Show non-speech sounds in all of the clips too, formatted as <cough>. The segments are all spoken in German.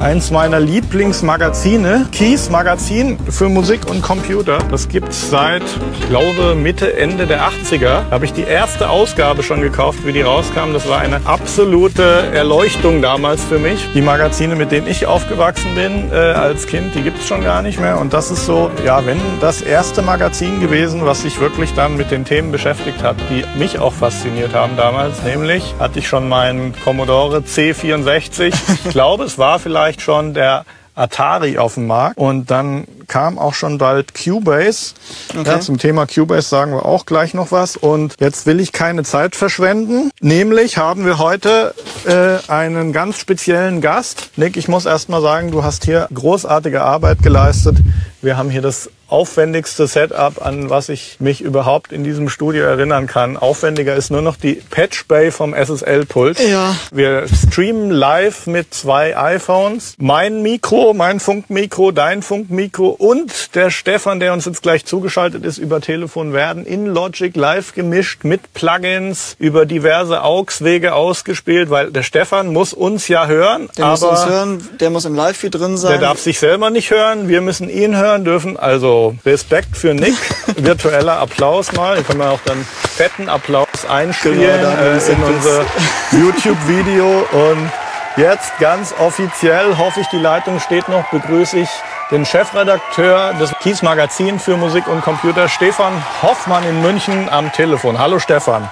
Eins meiner Lieblingsmagazine, Keys Magazin für Musik und Computer. Das gibt's seit, ich glaube, Mitte, Ende der 80er. Da habe ich die erste Ausgabe schon gekauft, wie die rauskam. Das war eine absolute Erleuchtung damals für mich. Die Magazine, mit denen ich aufgewachsen bin äh, als Kind, die gibt's schon gar nicht mehr. Und das ist so, ja, wenn das erste Magazin gewesen, was sich wirklich dann mit den Themen beschäftigt hat, die mich auch fasziniert haben damals. Nämlich hatte ich schon meinen Commodore C64. Ich glaube, es war vielleicht schon der Atari auf dem Markt. Und dann kam auch schon bald Cubase. Okay. Ja, zum Thema Cubase sagen wir auch gleich noch was und jetzt will ich keine Zeit verschwenden. Nämlich haben wir heute äh, einen ganz speziellen Gast. Nick, ich muss erst mal sagen, du hast hier großartige Arbeit geleistet. Wir haben hier das aufwendigste Setup, an was ich mich überhaupt in diesem Studio erinnern kann. Aufwendiger ist nur noch die Patch Bay vom SSL-Pult. Ja. Wir streamen live mit zwei iPhones. Mein Mikro, mein Funkmikro, dein Funkmikro und der Stefan, der uns jetzt gleich zugeschaltet ist über Telefon, werden in Logic live gemischt mit Plugins über diverse AUX-Wege ausgespielt, weil der Stefan muss uns ja hören. Der muss uns hören, der muss im Live-Feed drin sein. Der darf sich selber nicht hören, wir müssen ihn hören dürfen. Also Respekt für Nick. <laughs> Virtueller Applaus mal. Hier können wir auch dann fetten Applaus einspielen genau, äh, in unser <laughs> YouTube-Video. Und jetzt ganz offiziell, hoffe ich, die Leitung steht noch, begrüße ich den Chefredakteur des Kies Magazin für Musik und Computer, Stefan Hoffmann in München am Telefon. Hallo Stefan.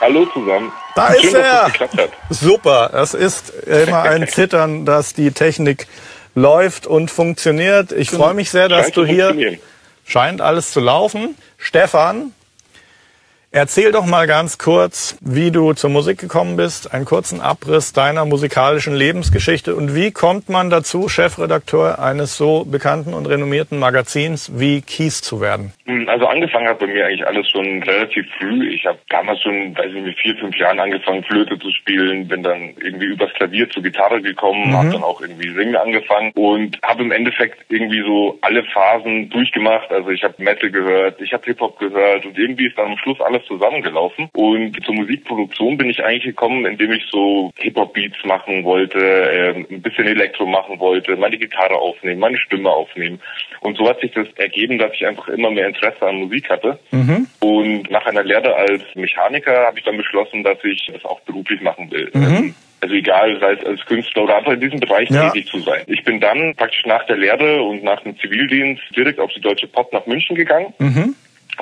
Hallo zusammen. Da Schön, ist er. Super. Es ist immer ein <laughs> Zittern, dass die Technik läuft und funktioniert. Ich freue mich sehr, dass du hier scheint alles zu laufen. Stefan, Erzähl doch mal ganz kurz, wie du zur Musik gekommen bist, einen kurzen Abriss deiner musikalischen Lebensgeschichte und wie kommt man dazu, Chefredakteur eines so bekannten und renommierten Magazins wie Kies zu werden? Hm, also angefangen hat bei mir eigentlich alles schon relativ früh. Ich habe damals schon, weiß ich mit vier, fünf Jahren angefangen, Flöte zu spielen, bin dann irgendwie übers Klavier zur Gitarre gekommen, mhm. habe dann auch irgendwie singen angefangen und habe im Endeffekt irgendwie so alle Phasen durchgemacht. Also ich habe Metal gehört, ich habe Hip-Hop gehört und irgendwie ist dann am Schluss alles zusammengelaufen. Und zur Musikproduktion bin ich eigentlich gekommen, indem ich so Hip-Hop-Beats machen wollte, äh, ein bisschen Elektro machen wollte, meine Gitarre aufnehmen, meine Stimme aufnehmen. Und so hat sich das ergeben, dass ich einfach immer mehr Interesse an Musik hatte. Mhm. Und nach einer Lehre als Mechaniker habe ich dann beschlossen, dass ich das auch beruflich machen will. Mhm. Ähm, also egal, sei es als Künstler oder einfach in diesem Bereich ja. tätig zu sein. Ich bin dann praktisch nach der Lehre und nach dem Zivildienst direkt auf die Deutsche Pop nach München gegangen. Mhm.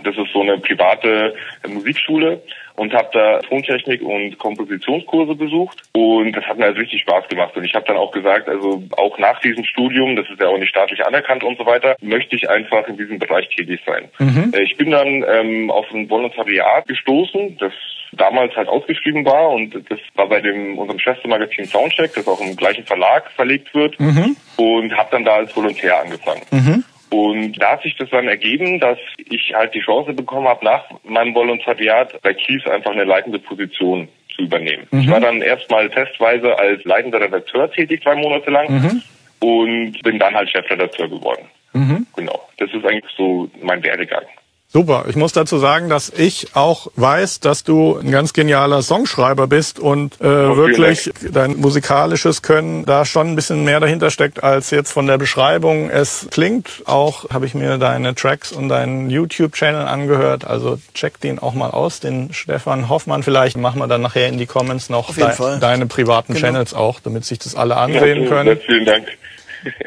Das ist so eine private Musikschule und habe da Tontechnik und Kompositionskurse besucht und das hat mir also richtig Spaß gemacht und ich habe dann auch gesagt, also auch nach diesem Studium, das ist ja auch nicht staatlich anerkannt und so weiter, möchte ich einfach in diesem Bereich tätig sein. Mhm. Äh, ich bin dann ähm, auf ein Volontariat gestoßen, das damals halt ausgeschrieben war und das war bei dem unserem Schwestermagazin Soundcheck, das auch im gleichen Verlag verlegt wird mhm. und habe dann da als Volontär angefangen. Mhm. Und da hat sich das dann ergeben, dass ich halt die Chance bekommen habe, nach meinem Volontariat bei Kies einfach eine leitende Position zu übernehmen. Mhm. Ich war dann erstmal testweise als leitender Redakteur tätig, zwei Monate lang. Mhm. Und bin dann halt Chefredakteur geworden. Mhm. Genau. Das ist eigentlich so mein Werdegang. Super. Ich muss dazu sagen, dass ich auch weiß, dass du ein ganz genialer Songschreiber bist und äh, oh, wirklich dein musikalisches Können da schon ein bisschen mehr dahinter steckt, als jetzt von der Beschreibung es klingt. Auch habe ich mir deine Tracks und deinen YouTube-Channel angehört. Also check den auch mal aus, den Stefan Hoffmann. Vielleicht machen wir dann nachher in die Comments noch de deine privaten genau. Channels auch, damit sich das alle ansehen ja, können. Vielen Dank.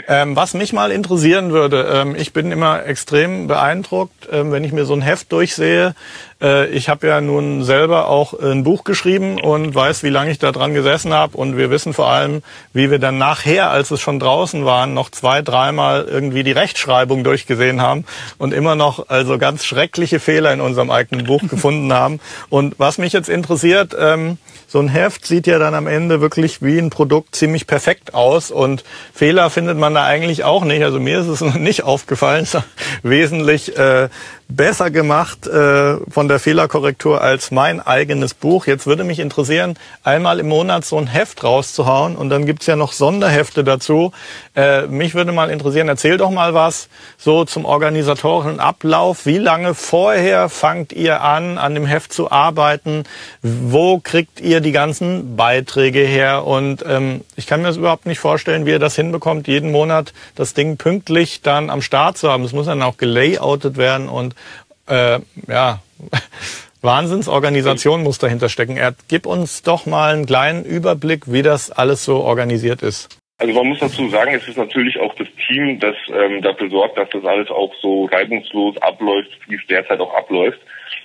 Ähm, was mich mal interessieren würde, ähm, ich bin immer extrem beeindruckt, ähm, wenn ich mir so ein Heft durchsehe. Äh, ich habe ja nun selber auch ein Buch geschrieben und weiß, wie lange ich da dran gesessen habe. Und wir wissen vor allem, wie wir dann nachher, als es schon draußen waren, noch zwei, dreimal irgendwie die Rechtschreibung durchgesehen haben und immer noch also ganz schreckliche Fehler in unserem eigenen Buch gefunden haben. Und was mich jetzt interessiert, ähm, so ein Heft sieht ja dann am Ende wirklich wie ein Produkt ziemlich perfekt aus und Fehler findet man da eigentlich auch nicht. Also mir ist es <laughs> noch nicht aufgefallen, wesentlich äh, besser gemacht äh, von der Fehlerkorrektur als mein eigenes Buch. Jetzt würde mich interessieren, einmal im Monat so ein Heft rauszuhauen und dann gibt's ja noch Sonderhefte dazu. Äh, mich würde mal interessieren, erzähl doch mal was so zum organisatorischen Ablauf. Wie lange vorher fangt ihr an, an dem Heft zu arbeiten? Wo kriegt ihr die ganzen Beiträge her? Und ähm, ich kann mir das überhaupt nicht vorstellen, wie ihr das hinbekommt, jeden Monat das Ding pünktlich dann am Start zu haben. Es muss dann auch gelayoutet werden und äh, ja, <laughs> Wahnsinnsorganisation muss dahinter stecken. Er, gib uns doch mal einen kleinen Überblick, wie das alles so organisiert ist. Also man muss dazu sagen, es ist natürlich auch das Team, das ähm, dafür sorgt, dass das alles auch so reibungslos abläuft, wie es derzeit auch abläuft.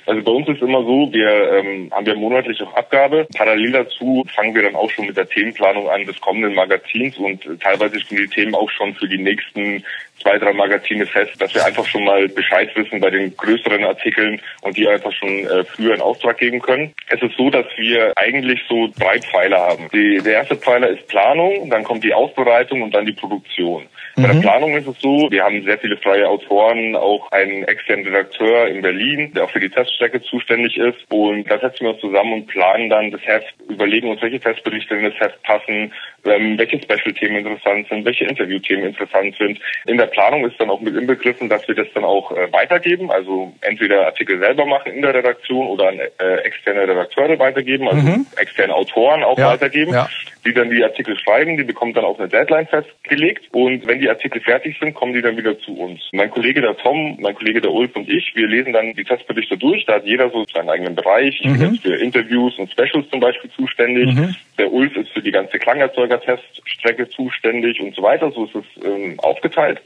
Also bei uns ist immer so, wir ähm, haben ja monatlich auch Abgabe. Parallel dazu fangen wir dann auch schon mit der Themenplanung an des kommenden Magazins und teilweise stehen die Themen auch schon für die nächsten zwei, drei Magazine fest, dass wir einfach schon mal Bescheid wissen bei den größeren Artikeln und die einfach schon äh, früher in Auftrag geben können. Es ist so, dass wir eigentlich so drei Pfeiler haben. Die, der erste Pfeiler ist Planung, dann kommt die Aufbereitung und dann die Produktion. Mhm. Bei der mhm. Planung ist es so, wir haben sehr viele freie Autoren, auch einen externen Redakteur in Berlin, der auch für die Teststrecke zuständig ist. Und da setzen wir uns zusammen und planen dann das Heft, überlegen uns, welche Testberichte in das Heft passen, ähm, welche Special-Themen interessant sind, welche Interview-Themen interessant sind. In der Planung ist dann auch mit inbegriffen, dass wir das dann auch äh, weitergeben, also entweder Artikel selber machen in der Redaktion oder an äh, externe Redakteure weitergeben, also mhm. externe Autoren auch ja. weitergeben, ja. die dann die Artikel schreiben, die bekommen dann auch eine Deadline festgelegt und wenn die Artikel fertig sind, kommen die dann wieder zu uns. Mein Kollege der Tom, mein Kollege der Ulf und ich, wir lesen dann die Testberichte durch, da hat jeder so seinen eigenen Bereich. Ich mhm. bin jetzt für Interviews und Specials zum Beispiel zuständig. Mhm. Der Ulf ist für die ganze Klangerzeuger-Teststrecke zuständig und so weiter. So ist es ähm, aufgeteilt.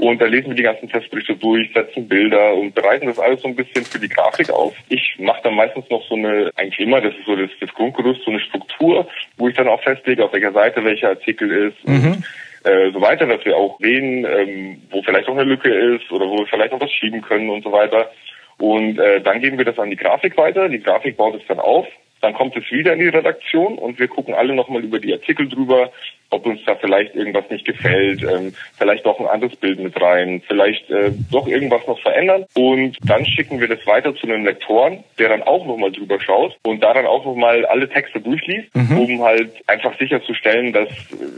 Und da lesen wir die ganzen Testberichte durch, setzen Bilder und bereiten das alles so ein bisschen für die Grafik auf. Ich mache dann meistens noch so eine, ein Thema, das ist so das, das Grundgerüst, so eine Struktur, wo ich dann auch festlege, auf welcher Seite welcher Artikel ist. Mhm. Und, äh, so weiter, dass wir auch sehen, ähm, wo vielleicht noch eine Lücke ist oder wo wir vielleicht noch was schieben können und so weiter. Und äh, dann geben wir das an die Grafik weiter. Die Grafik baut es dann auf dann kommt es wieder in die Redaktion und wir gucken alle nochmal über die Artikel drüber, ob uns da vielleicht irgendwas nicht gefällt, ähm, vielleicht doch ein anderes Bild mit rein, vielleicht äh, doch irgendwas noch verändern. Und dann schicken wir das weiter zu einem Lektoren, der dann auch nochmal drüber schaut und da dann auch nochmal alle Texte durchliest, mhm. um halt einfach sicherzustellen, dass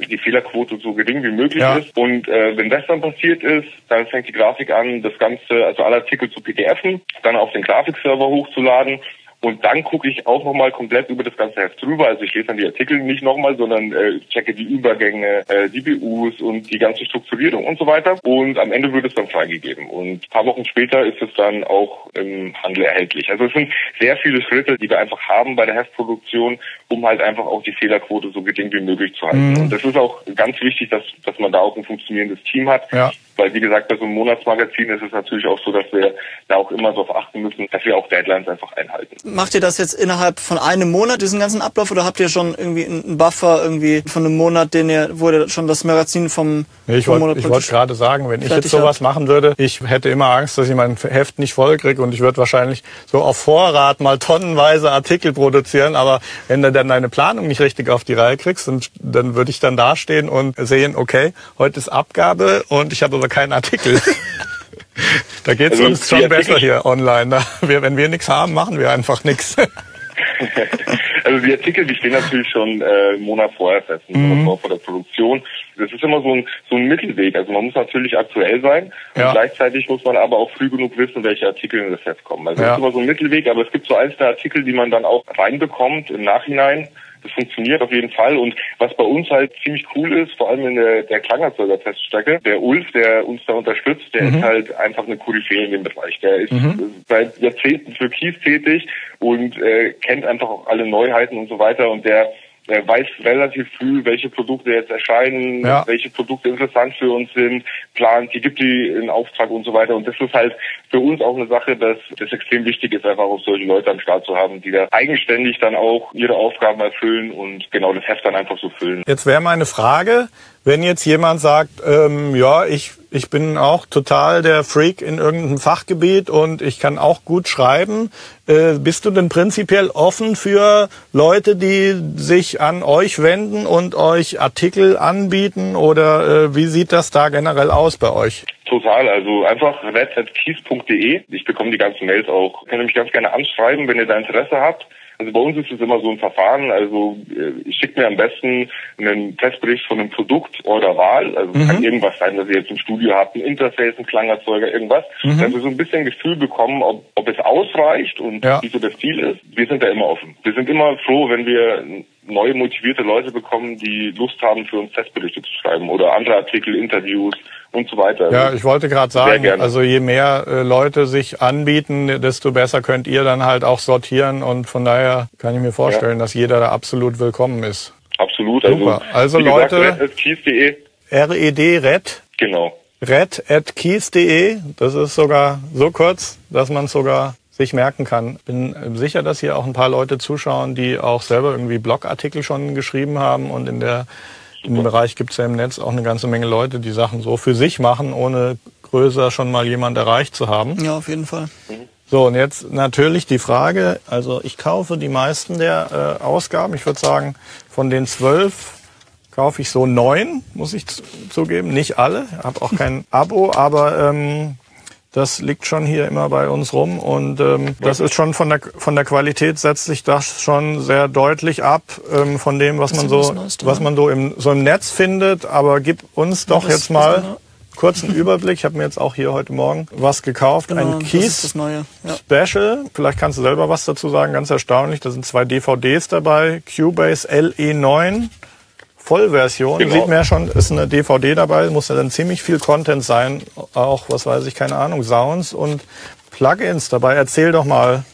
die Fehlerquote so gering wie möglich ja. ist. Und äh, wenn das dann passiert ist, dann fängt die Grafik an, das Ganze, also alle Artikel zu PDFen, dann auf den Grafikserver hochzuladen und dann gucke ich auch nochmal komplett über das ganze Heft drüber. Also ich lese dann die Artikel nicht nochmal, sondern äh, checke die Übergänge, äh, die BUs und die ganze Strukturierung und so weiter. Und am Ende wird es dann freigegeben. Und ein paar Wochen später ist es dann auch im Handel erhältlich. Also es sind sehr viele Schritte, die wir einfach haben bei der Heftproduktion, um halt einfach auch die Fehlerquote so gering wie möglich zu halten. Mhm. Und das ist auch ganz wichtig, dass, dass man da auch ein funktionierendes Team hat. Ja. Weil, wie gesagt, bei so einem Monatsmagazin ist es natürlich auch so, dass wir da auch immer darauf achten müssen, dass wir auch Deadlines einfach einhalten. Macht ihr das jetzt innerhalb von einem Monat, diesen ganzen Ablauf, oder habt ihr schon irgendwie einen Buffer irgendwie von einem Monat, den ihr, wo ihr schon das Magazin vom, nee, ich wollte wollt gerade sagen, wenn ich jetzt sowas habt. machen würde, ich hätte immer Angst, dass ich mein Heft nicht voll kriege und ich würde wahrscheinlich so auf Vorrat mal tonnenweise Artikel produzieren, aber wenn du dann deine Planung nicht richtig auf die Reihe kriegst, dann, dann würde ich dann dastehen und sehen, okay, heute ist Abgabe und ich habe aber keinen Artikel. <laughs> da geht es also uns schon besser hier online. Da, wir, wenn wir nichts haben, machen wir einfach nichts. <laughs> also die Artikel, die stehen natürlich schon äh, einen Monat vorher fest, einen Monat mhm. vor der Produktion. Das ist immer so ein, so ein Mittelweg. Also man muss natürlich aktuell sein ja. und gleichzeitig muss man aber auch früh genug wissen, welche Artikel in das Heft kommen. Also ja. das ist immer so ein Mittelweg, aber es gibt so einzelne Artikel, die man dann auch reinbekommt im Nachhinein das funktioniert auf jeden Fall. Und was bei uns halt ziemlich cool ist, vor allem in der, der Klangerzeuger-Teststrecke, der Ulf, der uns da unterstützt, der mhm. ist halt einfach eine Koryphäe in dem Bereich. Der ist mhm. seit Jahrzehnten für Kies tätig und äh, kennt einfach auch alle Neuheiten und so weiter. Und der er weiß relativ früh, welche Produkte jetzt erscheinen, ja. welche Produkte interessant für uns sind, plant, die gibt die in Auftrag und so weiter. Und das ist halt für uns auch eine Sache, dass es extrem wichtig ist, einfach auch solche Leute am Start zu haben, die da eigenständig dann auch ihre Aufgaben erfüllen und genau das Heft dann einfach so füllen. Jetzt wäre meine Frage, wenn jetzt jemand sagt, ähm, ja, ich Ich bin auch total der Freak in irgendeinem Fachgebiet und ich kann auch gut schreiben. Äh, bist du denn prinzipiell offen für Leute, die sich an euch wenden und euch Artikel anbieten oder äh, wie sieht das da generell aus bei euch? Total, also einfach red.kies.de. Ich bekomme die ganzen Mails auch. Könnt ihr mich ganz gerne anschreiben, wenn ihr da Interesse habt. Also bei uns ist es immer so ein Verfahren. Also äh, ich schicke mir am besten einen Testbericht von einem Produkt eurer Wahl. Also es kann irgendwas sein, dass ihr jetzt im Studio habt, ein Interface, ein Klangerzeuger, irgendwas. Dass wir so ein bisschen Gefühl bekommen, ob, ob es ausreicht und Ja. wie so das Ziel ist. Wir sind da immer offen. Wir sind immer froh, wenn wir neue motivierte Leute bekommen, die Lust haben, für uns Testberichte zu schreiben oder andere Artikel, Interviews und so weiter. Ja, ich wollte gerade sagen, also je mehr äh, Leute sich anbieten, desto besser könnt ihr dann halt auch sortieren und von daher kann ich mir vorstellen, dass jeder da absolut willkommen ist. Absolut. Super. Also, gesagt, Leute- red.kies.de. RED Red, Genau. red.kies.de, das ist sogar so kurz, dass man es sogar sich merken kann. Bin äh, sicher, dass hier auch ein paar Leute zuschauen, die auch selber irgendwie Blogartikel schon geschrieben haben und in der im Bereich gibt es ja im Netz auch eine ganze Menge Leute, die Sachen so für sich machen, ohne größer schon mal jemand erreicht zu haben. Ja, auf jeden Fall. So, und jetzt natürlich die Frage, also ich kaufe die meisten der äh, Ausgaben, ich würde sagen, von den zwölf kaufe ich so neun, muss ich zugeben, nicht alle, habe auch kein <laughs> Abo, aber ähm, das liegt schon hier immer bei uns rum und ähm, das ist schon von der von der Qualität setzt sich das schon sehr deutlich ab ähm, von dem, was man so was man so im so im Netz findet. Aber gib uns doch jetzt mal genau. kurzen <laughs> Überblick. Ich habe mir jetzt auch hier heute Morgen was gekauft, Genau, ein das Kies ist das Neue. Ja. Special. Vielleicht kannst du selber was dazu sagen. Ganz erstaunlich. Da sind zwei DVDs dabei. Cubase LE9 Vollversion. Genau. Sieht man ja schon, ist eine DVD dabei. Muss ja dann ziemlich viel Content sein. Auch, was weiß ich, keine Ahnung, Sounds und Plugins dabei. Erzähl doch mal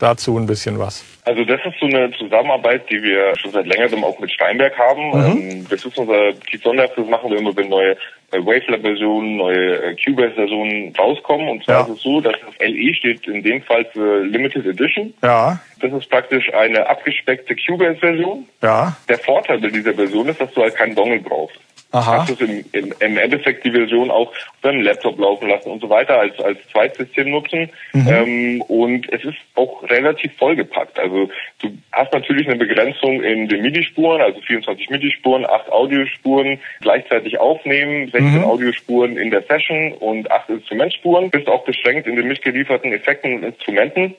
dazu ein bisschen was. Also das ist so eine Zusammenarbeit, die wir schon seit längerem auch mit Steinberg haben. Ähm, das ist unser Sonderf, das machen wir immer, wenn neue Waveler-Versionen, neue äh, Cubase-Versionen rauskommen. Und zwar Ja. ist es so, dass das LE steht in dem Fall für Limited Edition. Ja, Das ist praktisch eine abgespeckte Cubase-Version. ja. Der Vorteil bei dieser Version ist, dass du halt keinen Dongle brauchst. Aha. Kannst du im, im, im Endeffekt die Version auch auf deinem Laptop laufen lassen und so weiter als, als Zweitsystem nutzen. Ähm, und es ist auch relativ vollgepackt. Also du hast natürlich eine Begrenzung in den MIDI-Spuren, also 24 MIDI-Spuren, 8 Audiospuren gleichzeitig aufnehmen, 16 Audiospuren in der Session und 8 Instrumentspuren. Bist auch beschränkt in den mitgelieferten Effekten und Instrumenten.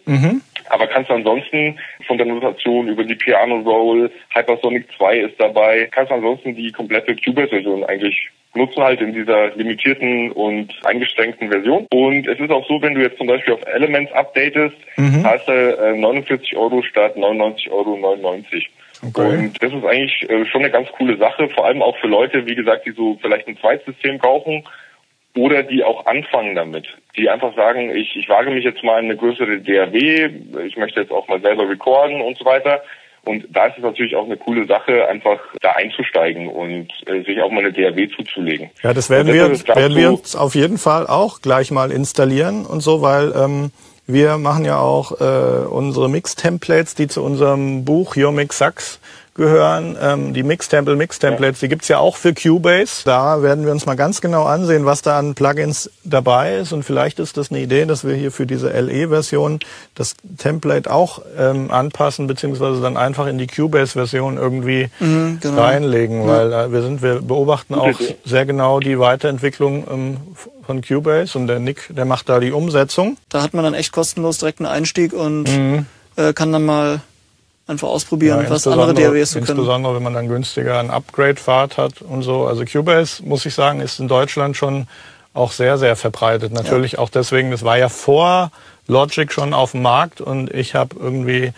Aber kannst ansonsten von der Notation über die Piano Roll, Hypersonic 2 ist dabei, kannst ansonsten die komplette Cubase-Version eigentlich nutzen halt in dieser limitierten und eingeschränkten Version. Und es ist auch so, wenn du jetzt zum Beispiel auf Elements updatest, zahlst du äh, 49 Euro statt 99,99 Euro. Okay. Und das ist eigentlich äh, schon eine ganz coole Sache, vor allem auch für Leute, wie gesagt, die so vielleicht ein Zweitsystem brauchen oder die auch anfangen damit, die einfach sagen, ich, ich wage mich jetzt mal in eine größere DAW, ich möchte jetzt auch mal selber recorden und so weiter. Und da ist es natürlich auch eine coole Sache, einfach da einzusteigen und äh, sich auch mal eine DAW zuzulegen. Ja, das werden wir, gerade werden wir uns auf jeden Fall auch gleich mal installieren und so, weil ähm, wir machen ja auch äh, unsere Mix-Templates, die zu unserem Buch Your Mix Sucks gehören. Ähm, die Mix-Temple, Mix-Templates, die gibt's ja auch für Cubase. Da werden wir uns mal ganz genau ansehen, was da an Plugins dabei ist. Und vielleicht ist das eine Idee, dass wir hier für diese LE-Version das Template auch ähm, anpassen, beziehungsweise dann einfach in die Cubase-Version irgendwie genau. reinlegen, weil äh, wir sind, wir beobachten auch sehr genau die Weiterentwicklung ähm, von Cubase und der Nick, der macht da die Umsetzung. Da hat man dann echt kostenlos direkt einen Einstieg und äh, kann dann mal einfach ausprobieren, was andere DAWs so können. Insbesondere, wenn man dann günstiger einen Upgrade-Pfad hat und so. Also Cubase, muss ich sagen, ist in Deutschland schon auch sehr, sehr verbreitet. Natürlich auch deswegen, das war ja vor Logic schon auf dem Markt und ich habe irgendwie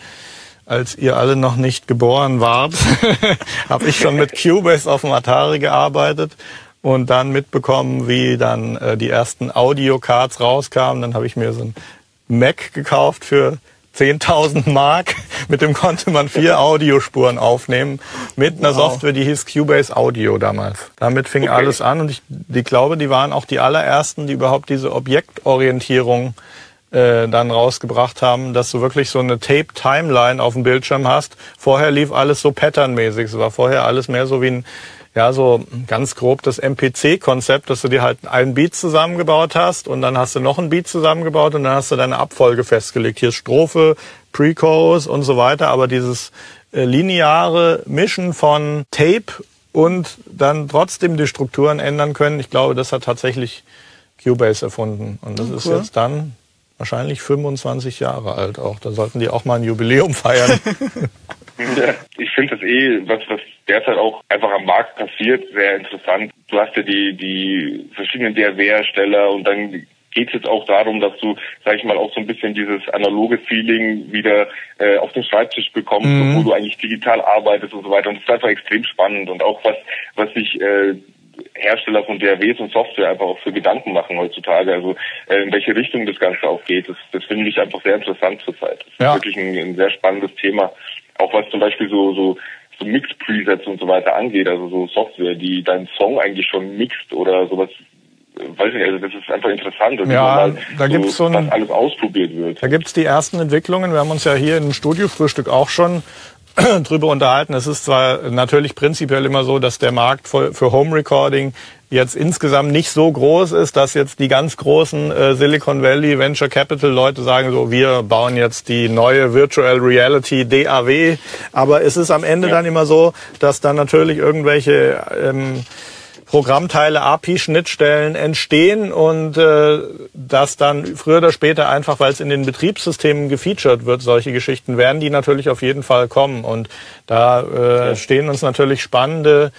als ihr alle noch nicht geboren wart, <laughs> habe ich schon mit Cubase auf dem Atari gearbeitet und dann mitbekommen, wie dann äh, die ersten Audiocards rauskamen. Dann habe ich mir so ein Mac gekauft für 10.000 Mark. <laughs> Mit dem konnte man vier Audiospuren aufnehmen mit einer Wow. Software, die hieß Cubase Audio damals. Damit fing Okay. alles an und ich die glaube, die waren auch die allerersten, die überhaupt diese Objektorientierung äh, dann rausgebracht haben, dass du wirklich so eine Tape-Timeline auf dem Bildschirm hast. Vorher lief alles so patternmäßig. Es war vorher alles mehr so wie ein ja, so ganz grob das MPC-Konzept, dass du dir halt einen Beat zusammengebaut hast und dann hast du noch einen Beat zusammengebaut und dann hast du deine Abfolge festgelegt. Hier ist Strophe, Pre-Chorus und so weiter, aber dieses äh, lineare Mischen von Tape und dann trotzdem die Strukturen ändern können, ich glaube, das hat tatsächlich Cubase erfunden. Und das oh, ist jetzt dann wahrscheinlich 25 Jahre alt auch. Da sollten die auch mal ein Jubiläum feiern. <laughs> Ja, ich finde das eh, was, was derzeit auch einfach am Markt passiert, sehr interessant. Du hast ja die, die verschiedenen DAW-Hersteller und dann geht es jetzt auch darum, dass du, sag ich mal, auch so ein bisschen dieses analoge Feeling wieder äh, auf den Schreibtisch bekommst, mhm. obwohl du eigentlich digital arbeitest und so weiter. Und es ist einfach extrem spannend und auch was, was sich äh, Hersteller von DAWs und Software einfach auch für Gedanken machen heutzutage. Also äh, in welche Richtung das Ganze auch geht. Das, das finde ich einfach sehr interessant zurzeit. Das ist ja. wirklich ein, ein sehr spannendes Thema. Auch was zum Beispiel so, so, so Mix-Presets und so weiter angeht, also so Software, die deinen Song eigentlich schon mixt oder sowas weiß nicht, also das ist einfach interessant, dass ja, da gibt's so ein, alles ausprobiert wird. Da gibt's die ersten Entwicklungen. Wir haben uns ja hier im Studiofrühstück auch schon <clears throat> drüber unterhalten. Es ist zwar natürlich prinzipiell immer so, dass der Markt für, Home Recording jetzt insgesamt nicht so groß ist, dass jetzt die ganz großen äh, Silicon Valley Venture Capital Leute sagen so, wir bauen jetzt die neue Virtual Reality DAW. Aber es ist am Ende ja. dann immer so, dass dann natürlich irgendwelche ähm, Programmteile, API-Schnittstellen entstehen und äh, dass dann früher oder später einfach, weil es in den Betriebssystemen gefeatured wird, solche Geschichten werden die natürlich auf jeden Fall kommen. Und da äh, ja. stehen uns natürlich spannende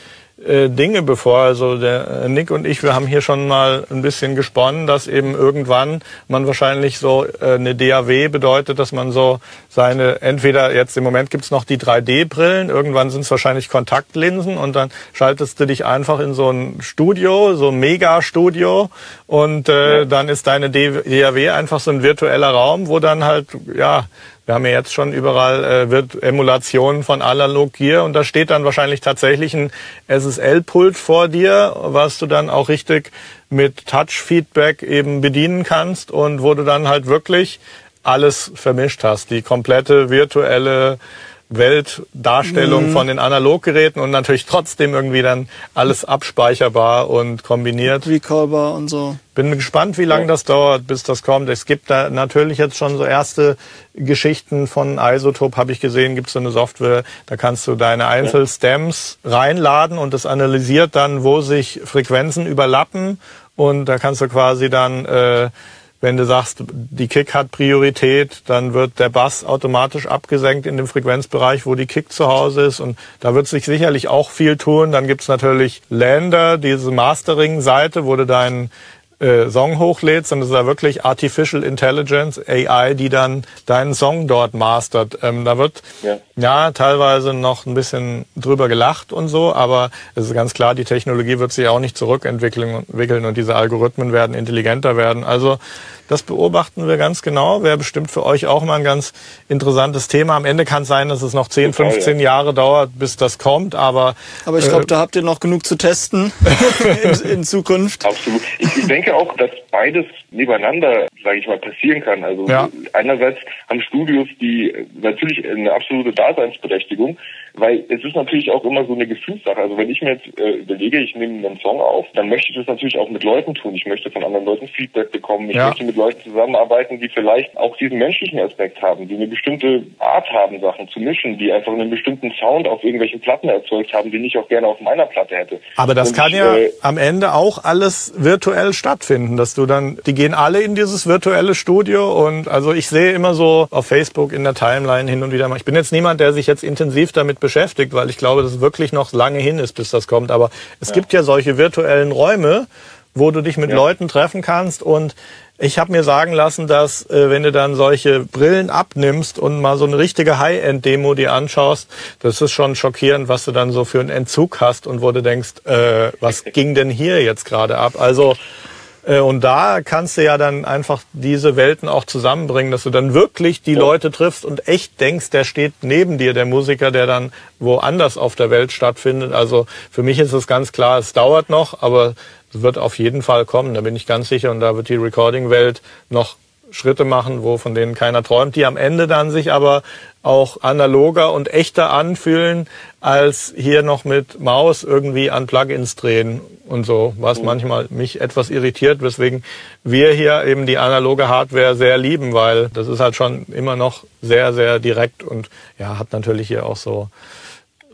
äh, Dinge bevor. Also der äh, Nick und ich, wir haben hier schon mal ein bisschen gesponnen, dass eben irgendwann man wahrscheinlich so äh, eine DAW bedeutet, dass man so seine, entweder jetzt im Moment gibt's noch die 3D-Brillen, irgendwann sind es wahrscheinlich Kontaktlinsen und dann schaltest du dich einfach in so ein Studio, so ein Mega-Studio und äh, ja. dann ist deine DAW einfach so ein virtueller Raum, wo dann halt, ja, wir haben ja jetzt schon überall äh, wird Emulationen von Analog Gear und da steht dann wahrscheinlich tatsächlich ein SSL-Pult vor dir, was du dann auch richtig mit Touch-Feedback eben bedienen kannst und wo du dann halt wirklich alles vermischt hast. Die komplette virtuelle Weltdarstellung mhm. von den Analoggeräten und natürlich trotzdem irgendwie dann alles abspeicherbar und kombiniert. Recallbar und so. Bin gespannt, wie lange das dauert, bis das kommt. Es gibt da natürlich jetzt schon so erste Geschichten von Isotope, habe ich gesehen, gibt es so eine Software, da kannst du deine Einzelstems reinladen und das analysiert dann, wo sich Frequenzen überlappen und da kannst du quasi dann äh, wenn du sagst, die Kick hat Priorität, dann wird der Bass automatisch abgesenkt in dem Frequenzbereich, wo die Kick zu Hause ist. Und da wird sich sicherlich auch viel tun. Dann gibt's natürlich Lander, diese Mastering-Seite, wo du deinen äh, Song hochlädst, dann ist da wirklich Artificial Intelligence, AI, die dann deinen Song dort mastert. Ähm, da wird ja. ja. teilweise noch ein bisschen drüber gelacht und so, aber es ist ganz klar, die Technologie wird sich auch nicht zurückentwickeln und diese Algorithmen werden intelligenter werden. Also das beobachten wir ganz genau. Wäre bestimmt für euch auch mal ein ganz interessantes Thema. Am Ende kann es sein, dass es noch 10, 15 Jahre dauert, bis das kommt. Aber, aber ich glaube, äh, da habt ihr noch genug zu testen <laughs> in, in, Zukunft. Absolut. Ich, ich, denke auch, dass beides nebeneinander, sage ich mal, passieren kann. Also ja. einerseits haben Studios, die natürlich eine absolute Daseinsberechtigung, weil es ist natürlich auch immer so eine Gefühlssache. Also wenn ich mir jetzt äh, überlege, ich nehme einen Song auf, dann möchte ich das natürlich auch mit Leuten tun. Ich möchte von anderen Leuten Feedback bekommen. Ich ja. möchte mit Leuten zusammenarbeiten, die vielleicht auch diesen menschlichen Aspekt haben, die eine bestimmte Art haben, Sachen zu mischen, die einfach einen bestimmten Sound auf irgendwelchen Platten erzeugt haben, den ich auch gerne auf meiner Platte hätte. Aber das Und kann ich, ja äh, am Ende auch alles virtuell stattfinden, dass du dann, die gehen alle in dieses virtuelle Studio und also ich sehe immer so auf Facebook in der Timeline hin und wieder mal. Ich bin jetzt niemand, der sich jetzt intensiv damit beschäftigt, weil ich glaube, dass es wirklich noch lange hin ist, bis das kommt. Aber es ja. gibt ja solche virtuellen Räume, wo du dich mit ja. Leuten treffen kannst und ich habe mir sagen lassen, dass äh, wenn du dann solche Brillen abnimmst und mal so eine richtige High-End-Demo dir anschaust, das ist schon schockierend, was du dann so für einen Entzug hast und wo du denkst, äh, was ging denn hier jetzt gerade ab? Also und da kannst du ja dann einfach diese Welten auch zusammenbringen, dass du dann wirklich die Leute triffst und echt denkst, der steht neben dir, der Musiker, der dann woanders auf der Welt stattfindet. Also für mich ist es ganz klar, es dauert noch, aber es wird auf jeden Fall kommen, da bin ich ganz sicher. Und da wird die Recording-Welt noch Schritte machen, wo von denen keiner träumt, die am Ende dann sich aber auch analoger und echter anfühlen, als hier noch mit Maus irgendwie an Plugins drehen und so, was mhm. manchmal mich etwas irritiert, weswegen wir hier eben die analoge Hardware sehr lieben, weil das ist halt schon immer noch sehr, sehr direkt und ja, hat natürlich hier auch so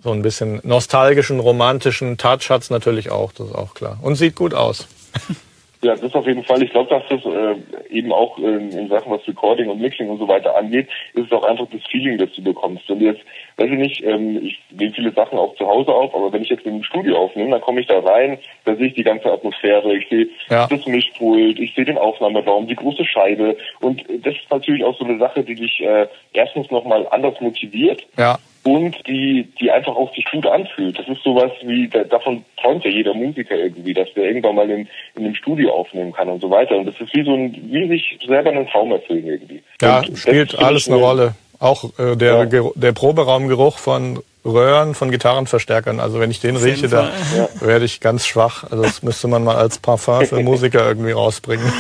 so ein bisschen nostalgischen, romantischen Touch hat's natürlich auch, das ist auch klar. Und sieht gut aus. <laughs> Ja, das auf jeden Fall. Ich glaube, dass das äh, eben auch äh, in Sachen, was Recording und Mixing und so weiter angeht, ist es auch einfach das Feeling, das du bekommst. Wenn du jetzt, weiß ich nicht, ähm, ich nehme viele Sachen auch zu Hause auf, aber wenn ich jetzt im Studio aufnehme, dann komme ich da rein, da sehe ich die ganze Atmosphäre, ich sehe ja. das Mischpult, ich sehe den Aufnahmeraum, die große Scheibe und das ist natürlich auch so eine Sache, die dich äh, erstens nochmal anders motiviert. Ja und die, die einfach auch sich gut anfühlt. Das ist sowas wie, davon träumt ja jeder Musiker irgendwie, dass der irgendwann mal in, in einem Studio aufnehmen kann und so weiter. Und das ist wie so ein, wie sich selber einen Traum erfüllen irgendwie. Ja, und spielt alles eine Rolle. Auch äh, der, ja. der Proberaumgeruch von Röhren von Gitarrenverstärkern. Also wenn ich den Auf rieche, da ja. werde ich ganz schwach. Also das müsste man mal als Parfum für <laughs> Musiker irgendwie rausbringen.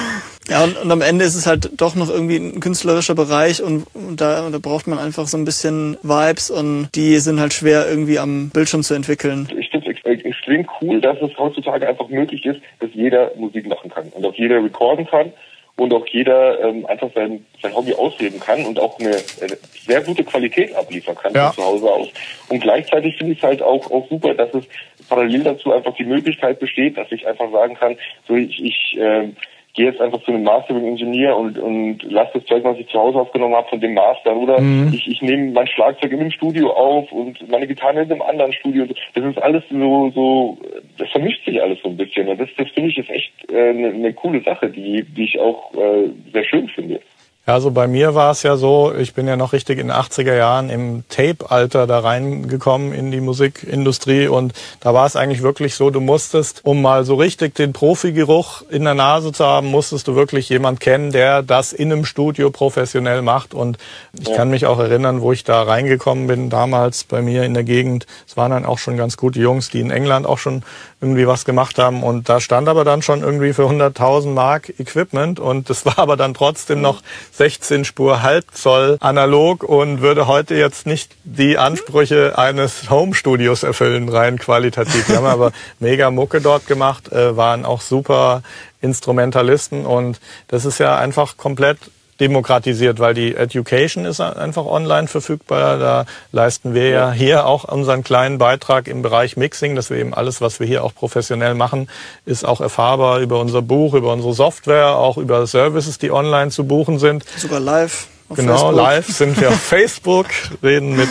Ja, und, und am Ende ist es halt doch noch irgendwie ein künstlerischer Bereich und, und da, da braucht man einfach so ein bisschen Vibes und die sind halt schwer irgendwie am Bildschirm zu entwickeln. Ich finde es extrem cool, dass es heutzutage einfach möglich ist, dass jeder Musik machen kann und auch jeder recorden kann und auch jeder ähm, einfach sein, sein Hobby ausleben kann und auch eine, eine sehr gute Qualität abliefern kann ja. von zu Hause aus. Und gleichzeitig finde ich es halt auch, auch super, dass es parallel dazu einfach die Möglichkeit besteht, dass ich einfach sagen kann, so ich, ich äh, gehe jetzt einfach zu einem Mastering-Ingenieur und, und lasse das Zeug, was ich zu Hause aufgenommen habe, von dem Master. Oder mhm. ich, ich nehme mein Schlagzeug in einem Studio auf und meine Gitarre in einem anderen Studio. Das ist alles so, so das vermischt sich alles so ein bisschen. Und das, das finde ich ist echt äh, eine, eine coole Sache, die, die ich auch äh, sehr schön finde. Ja, also bei mir war es ja so, ich bin ja noch richtig in den 80er Jahren im Tape-Alter da reingekommen in die Musikindustrie und da war es eigentlich wirklich so, du musstest, um mal so richtig den Profi-Geruch in der Nase zu haben, musstest du wirklich jemand kennen, der das in einem Studio professionell macht und ich ja. kann mich auch erinnern, wo ich da reingekommen bin, damals bei mir in der Gegend, es waren dann auch schon ganz gute Jungs, die in England auch schon irgendwie was gemacht haben und da stand aber dann schon irgendwie für 100.000 Mark Equipment und das <laughs> war aber dann trotzdem noch 16 Spur Halbzoll analog und würde heute jetzt nicht die Ansprüche eines Home-Studios erfüllen, rein qualitativ. Wir haben aber <laughs> mega Mucke dort gemacht, äh, waren auch super Instrumentalisten und das ist ja einfach komplett demokratisiert, weil die Education ist einfach online verfügbar. Da leisten wir ja hier auch unseren kleinen Beitrag im Bereich Mixing, dass wir eben alles, was wir hier auch professionell machen, ist auch erfahrbar über unser Buch, über unsere Software, auch über Services, die online zu buchen sind. Sogar live. genau, Facebook. live sind wir auf <laughs> Facebook, reden mit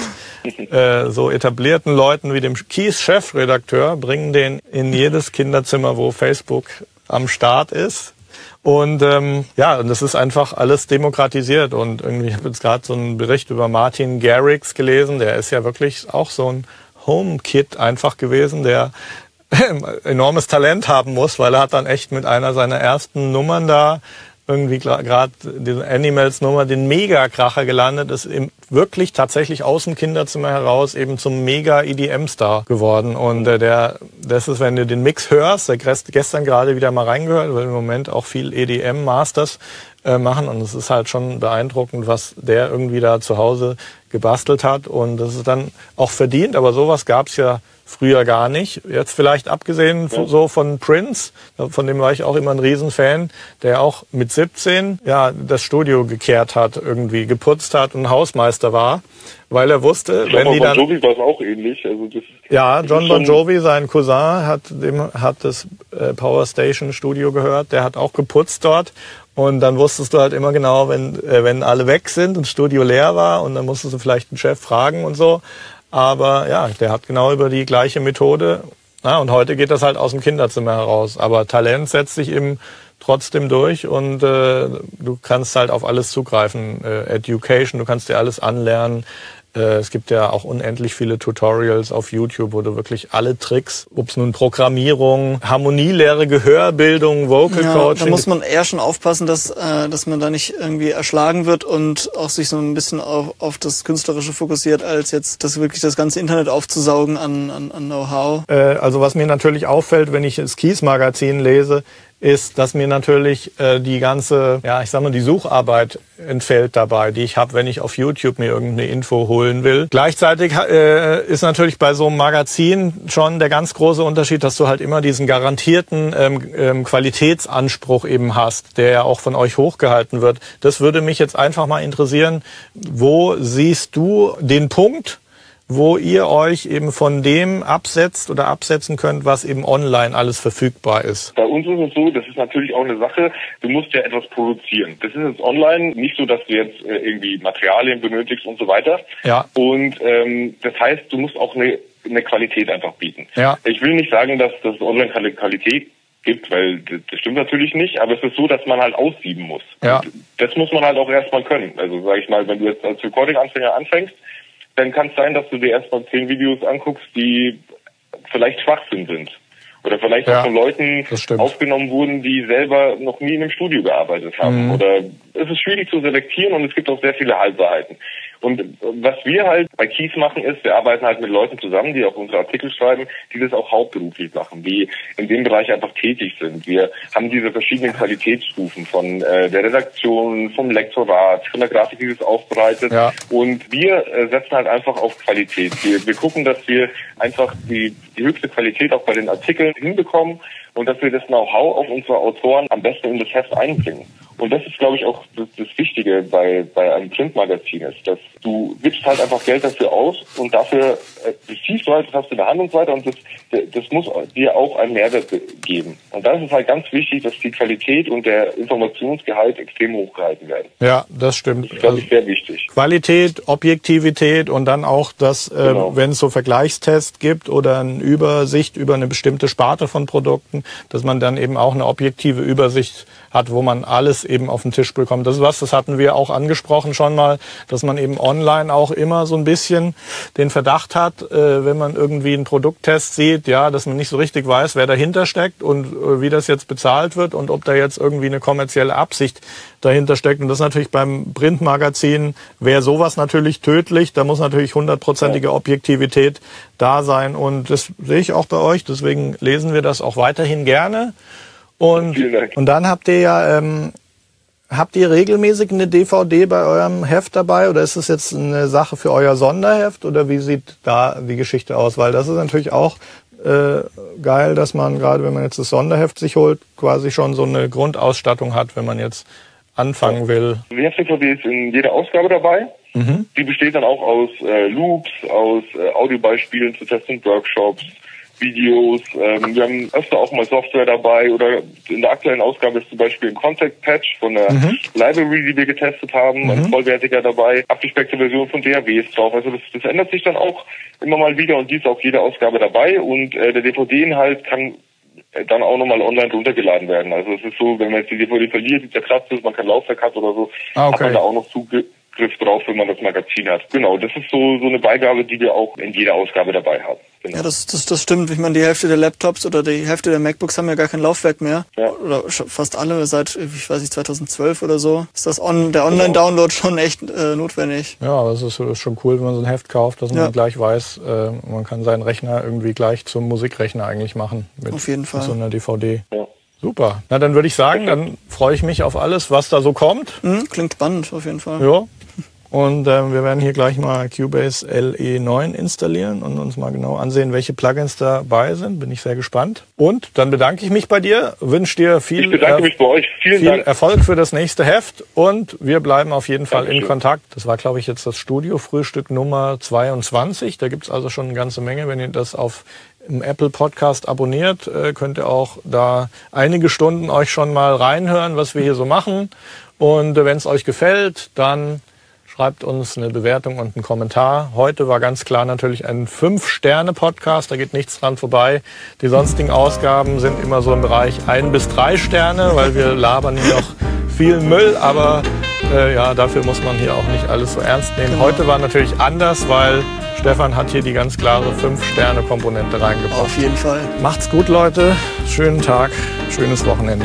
äh, so etablierten Leuten wie dem Kies Chefredakteur, bringen den in jedes Kinderzimmer, wo Facebook am Start ist und ähm, ja, und das ist einfach alles demokratisiert. Und irgendwie, ich habe jetzt gerade so einen Bericht über Martin Garrix gelesen, der ist ja wirklich auch so ein Home-Kid einfach gewesen, der <laughs> enormes Talent haben muss, weil er hat dann echt mit einer seiner ersten Nummern da irgendwie gerade diese Animals-Nummer den Mega-Kracher gelandet, ist eben wirklich tatsächlich aus dem Kinderzimmer heraus eben zum Mega-EDM-Star geworden. Und äh, der, das ist, wenn du den Mix hörst, der gestern gerade wieder mal reingehört, weil im Moment auch viel EDM-Masters äh, machen. Und es ist halt schon beeindruckend, was der irgendwie da zu Hause gebastelt hat. Und das ist dann auch verdient, aber sowas gab's ja früher gar nicht. Jetzt vielleicht abgesehen ja. so von Prince, von dem war ich auch immer ein Riesenfan, der auch mit 17 ja das Studio gekehrt hat, irgendwie geputzt hat und Hausmeister war, weil er wusste, John wenn die dann Bon Jovi war es auch ähnlich, also das Ja, John Bon Jovi, sein Cousin hat dem hat das äh, Power Station Studio gehört, der hat auch geputzt dort und dann wusstest du halt immer genau, wenn äh, wenn alle weg sind und Studio leer war und dann musstest du vielleicht den Chef fragen und so. Aber ja, der hat genau über die gleiche Methode. Na, und heute geht das halt aus dem Kinderzimmer heraus. Aber Talent setzt sich eben trotzdem durch und äh, du kannst halt auf alles zugreifen. Äh, Education, du kannst dir alles anlernen. Äh, es gibt ja auch unendlich viele Tutorials auf YouTube, wo du wirklich alle Tricks, ob es nun Programmierung, Harmonielehre, Gehörbildung, Vocal ja, Coaching. Da muss man eher schon aufpassen, dass, äh, dass man da nicht irgendwie erschlagen wird und auch sich so ein bisschen auf, auf das Künstlerische fokussiert, als jetzt das wirklich das ganze Internet aufzusaugen an, an, an Know-how. Äh, also was mir natürlich auffällt, wenn ich das Kies-Magazin lese, ist, dass mir natürlich äh, die ganze, ja, ich sag mal, die Sucharbeit entfällt dabei, die ich habe, wenn ich auf YouTube mir irgendeine Info holen will. Gleichzeitig äh, ist natürlich bei so einem Magazin schon der ganz große Unterschied, dass du halt immer diesen garantierten ähm, ähm, Qualitätsanspruch eben hast, der ja auch von euch hochgehalten wird. Das würde mich jetzt einfach mal interessieren. Wo siehst du den Punkt, wo ihr euch eben von dem absetzt oder absetzen könnt, was eben online alles verfügbar ist? Bei uns ist es so, das ist natürlich auch eine Sache, du musst ja etwas produzieren. Das ist jetzt online nicht so, dass du jetzt äh, irgendwie Materialien benötigst und so weiter. Ja. Und ähm, das heißt, du musst auch eine, eine Qualität einfach bieten. Ja. Ich will nicht sagen, dass das online keine Qualität gibt, weil das stimmt natürlich nicht, aber es ist so, dass man halt aussieben muss. Ja. Und das muss man halt auch erstmal können. Also sage ich mal, wenn du jetzt als Recording-Anfänger anfängst, dann kann es sein, dass du dir erstmal zehn Videos anguckst, die vielleicht Schwachsinn sind. Oder vielleicht Ja, auch von Leuten aufgenommen wurden, die selber noch nie in einem Studio gearbeitet haben. Mhm. Oder es ist schwierig zu selektieren und es gibt auch sehr viele Halbwahrheiten. Und was wir halt bei Kies machen ist, wir arbeiten halt mit Leuten zusammen, die auch unsere Artikel schreiben, die das auch hauptberuflich machen, die in dem Bereich einfach tätig sind. Wir haben diese verschiedenen Qualitätsstufen von äh, der Redaktion, vom Lektorat, von der Grafik, die das aufbereitet. Ja. Und wir äh, setzen halt einfach auf Qualität. Wir, wir gucken, dass wir einfach die, die höchste Qualität auch bei den Artikeln hinbekommen und dass wir das Know-how auf unsere Autoren am besten in das Heft einbringen. Und das ist, glaube ich, auch das, das Wichtige bei, bei einem Printmagazin ist, dass du gibst halt einfach Geld dafür aus und dafür, äh, das siehst du halt, das hast du in der Hand und so weiter und das, das muss dir auch einen Mehrwert ge- geben. Und da ist es halt ganz wichtig, dass die Qualität und der Informationsgehalt extrem hochgehalten werden. Ja, das stimmt. Das ist, glaube ich, sehr wichtig. Qualität, Objektivität und dann auch, dass äh, Genau. wenn es so Vergleichstests gibt oder eine Übersicht über eine bestimmte Sparte von Produkten, dass man dann eben auch eine objektive Übersicht hat, wo man alles eben auf den Tisch bekommt. Das ist was, das hatten wir auch angesprochen schon mal, dass man eben online auch immer so ein bisschen den Verdacht hat, äh, wenn man irgendwie einen Produkttest sieht, ja, dass man nicht so richtig weiß, wer dahinter steckt und äh, wie das jetzt bezahlt wird und ob da jetzt irgendwie eine kommerzielle Absicht dahinter steckt. Und das ist natürlich beim Printmagazin wäre sowas natürlich tödlich. Da muss natürlich hundertprozentige Objektivität da sein. Und das sehe ich auch bei euch. Deswegen lesen wir das auch weiterhin gerne. Und, <laughs> Vielen Dank. und dann habt ihr ja, ähm, habt ihr regelmäßig eine DVD bei eurem Heft dabei oder ist es jetzt eine Sache für euer Sonderheft oder wie sieht da die Geschichte aus? Weil das ist natürlich auch äh, geil, dass man gerade, wenn man jetzt das Sonderheft sich holt, quasi schon so eine Grundausstattung hat, wenn man jetzt anfangen will. Die Heft-DVD ist in jeder Ausgabe dabei. Die besteht dann auch aus äh, Loops, aus äh, Audiobeispielen zu Tests und Workshops, Videos. Ähm, wir haben öfter auch mal Software dabei oder in der aktuellen Ausgabe ist zum Beispiel ein Contact Patch von der Library, die wir getestet haben, ein vollwertiger dabei, abgespeckte Version von DAWs drauf. Also das, das ändert sich dann auch immer mal wieder und die ist auf jeder Ausgabe dabei und äh, der DVD-Inhalt kann äh, dann auch nochmal online runtergeladen werden. Also es ist so, wenn man jetzt die DVD verliert, die zerkratzt ist, man kein Laufwerk hat oder so, Ah, okay. hat man da auch noch Zugriff drauf, wenn man das Magazin hat. Genau, das ist so, so eine Beigabe, die wir auch in jeder Ausgabe dabei haben. Genau. Ja, das, das, das stimmt. Ich meine, die Hälfte der Laptops oder die Hälfte der MacBooks haben ja gar kein Laufwerk mehr. Ja. Oder fast alle seit, ich weiß nicht, 2012 oder so. Ist das on, der Online-Download schon echt äh, notwendig. Ja, aber es ist, ist schon cool, wenn man so ein Heft kauft, dass man Ja. gleich weiß, äh, man kann seinen Rechner irgendwie gleich zum Musikrechner eigentlich machen. Mit, Auf jeden Fall. Mit so einer DVD. Ja. Super. Na, dann würde ich sagen, dann freue ich mich auf alles, was da so kommt. Hm, klingt spannend, auf jeden Fall. Ja. Und ähm, wir werden hier gleich mal Cubase LE9 installieren und uns mal genau ansehen, welche Plugins dabei sind. Bin ich sehr gespannt. Und dann bedanke ich mich bei dir, wünsche dir viel, Ich bedanke äh, mich bei euch. Vielen viel Dank. Erfolg für das nächste Heft und wir bleiben auf jeden Fall in Dankeschön. Kontakt. Das war, glaube ich, jetzt das Studio-Frühstück Nummer 22. Da gibt's also schon eine ganze Menge. Wenn ihr das auf im Apple Podcast abonniert, äh, könnt ihr auch da einige Stunden euch schon mal reinhören, was wir hier so machen. Und äh, wenn es euch gefällt, dann schreibt uns eine Bewertung und einen Kommentar. Heute war ganz klar natürlich ein Fünf-Sterne-Podcast, da geht nichts dran vorbei. Die sonstigen Ausgaben sind immer so im Bereich ein bis drei Sterne, weil wir labern hier noch viel Müll, aber äh, ja, dafür muss man hier auch nicht alles so ernst nehmen. Heute war natürlich anders, weil Stefan hat hier die ganz klare Fünf-Sterne-Komponente reingebracht. Auf jeden Fall. Macht's gut, Leute. Schönen Tag, schönes Wochenende.